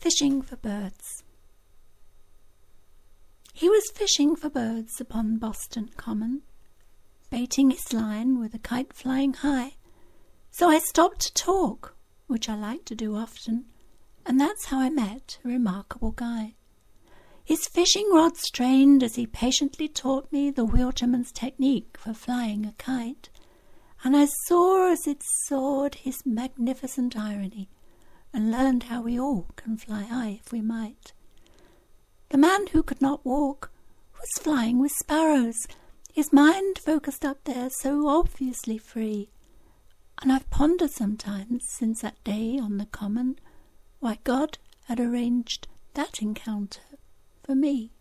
Fishing for Birds. He was fishing for birds upon Boston Common, baiting his line with a kite flying high. So I stopped to talk, which I like to do often, and that's how I met a remarkable guy. His fishing rod strained as he patiently taught me the wheelchairman's technique for flying a kite, and I saw as it soared his magnificent irony, and learned how we all can fly high if we might. The man who could not walk was flying with sparrows, his mind focused up there so obviously free. And I've pondered sometimes since that day on the common why God had arranged that encounter for me.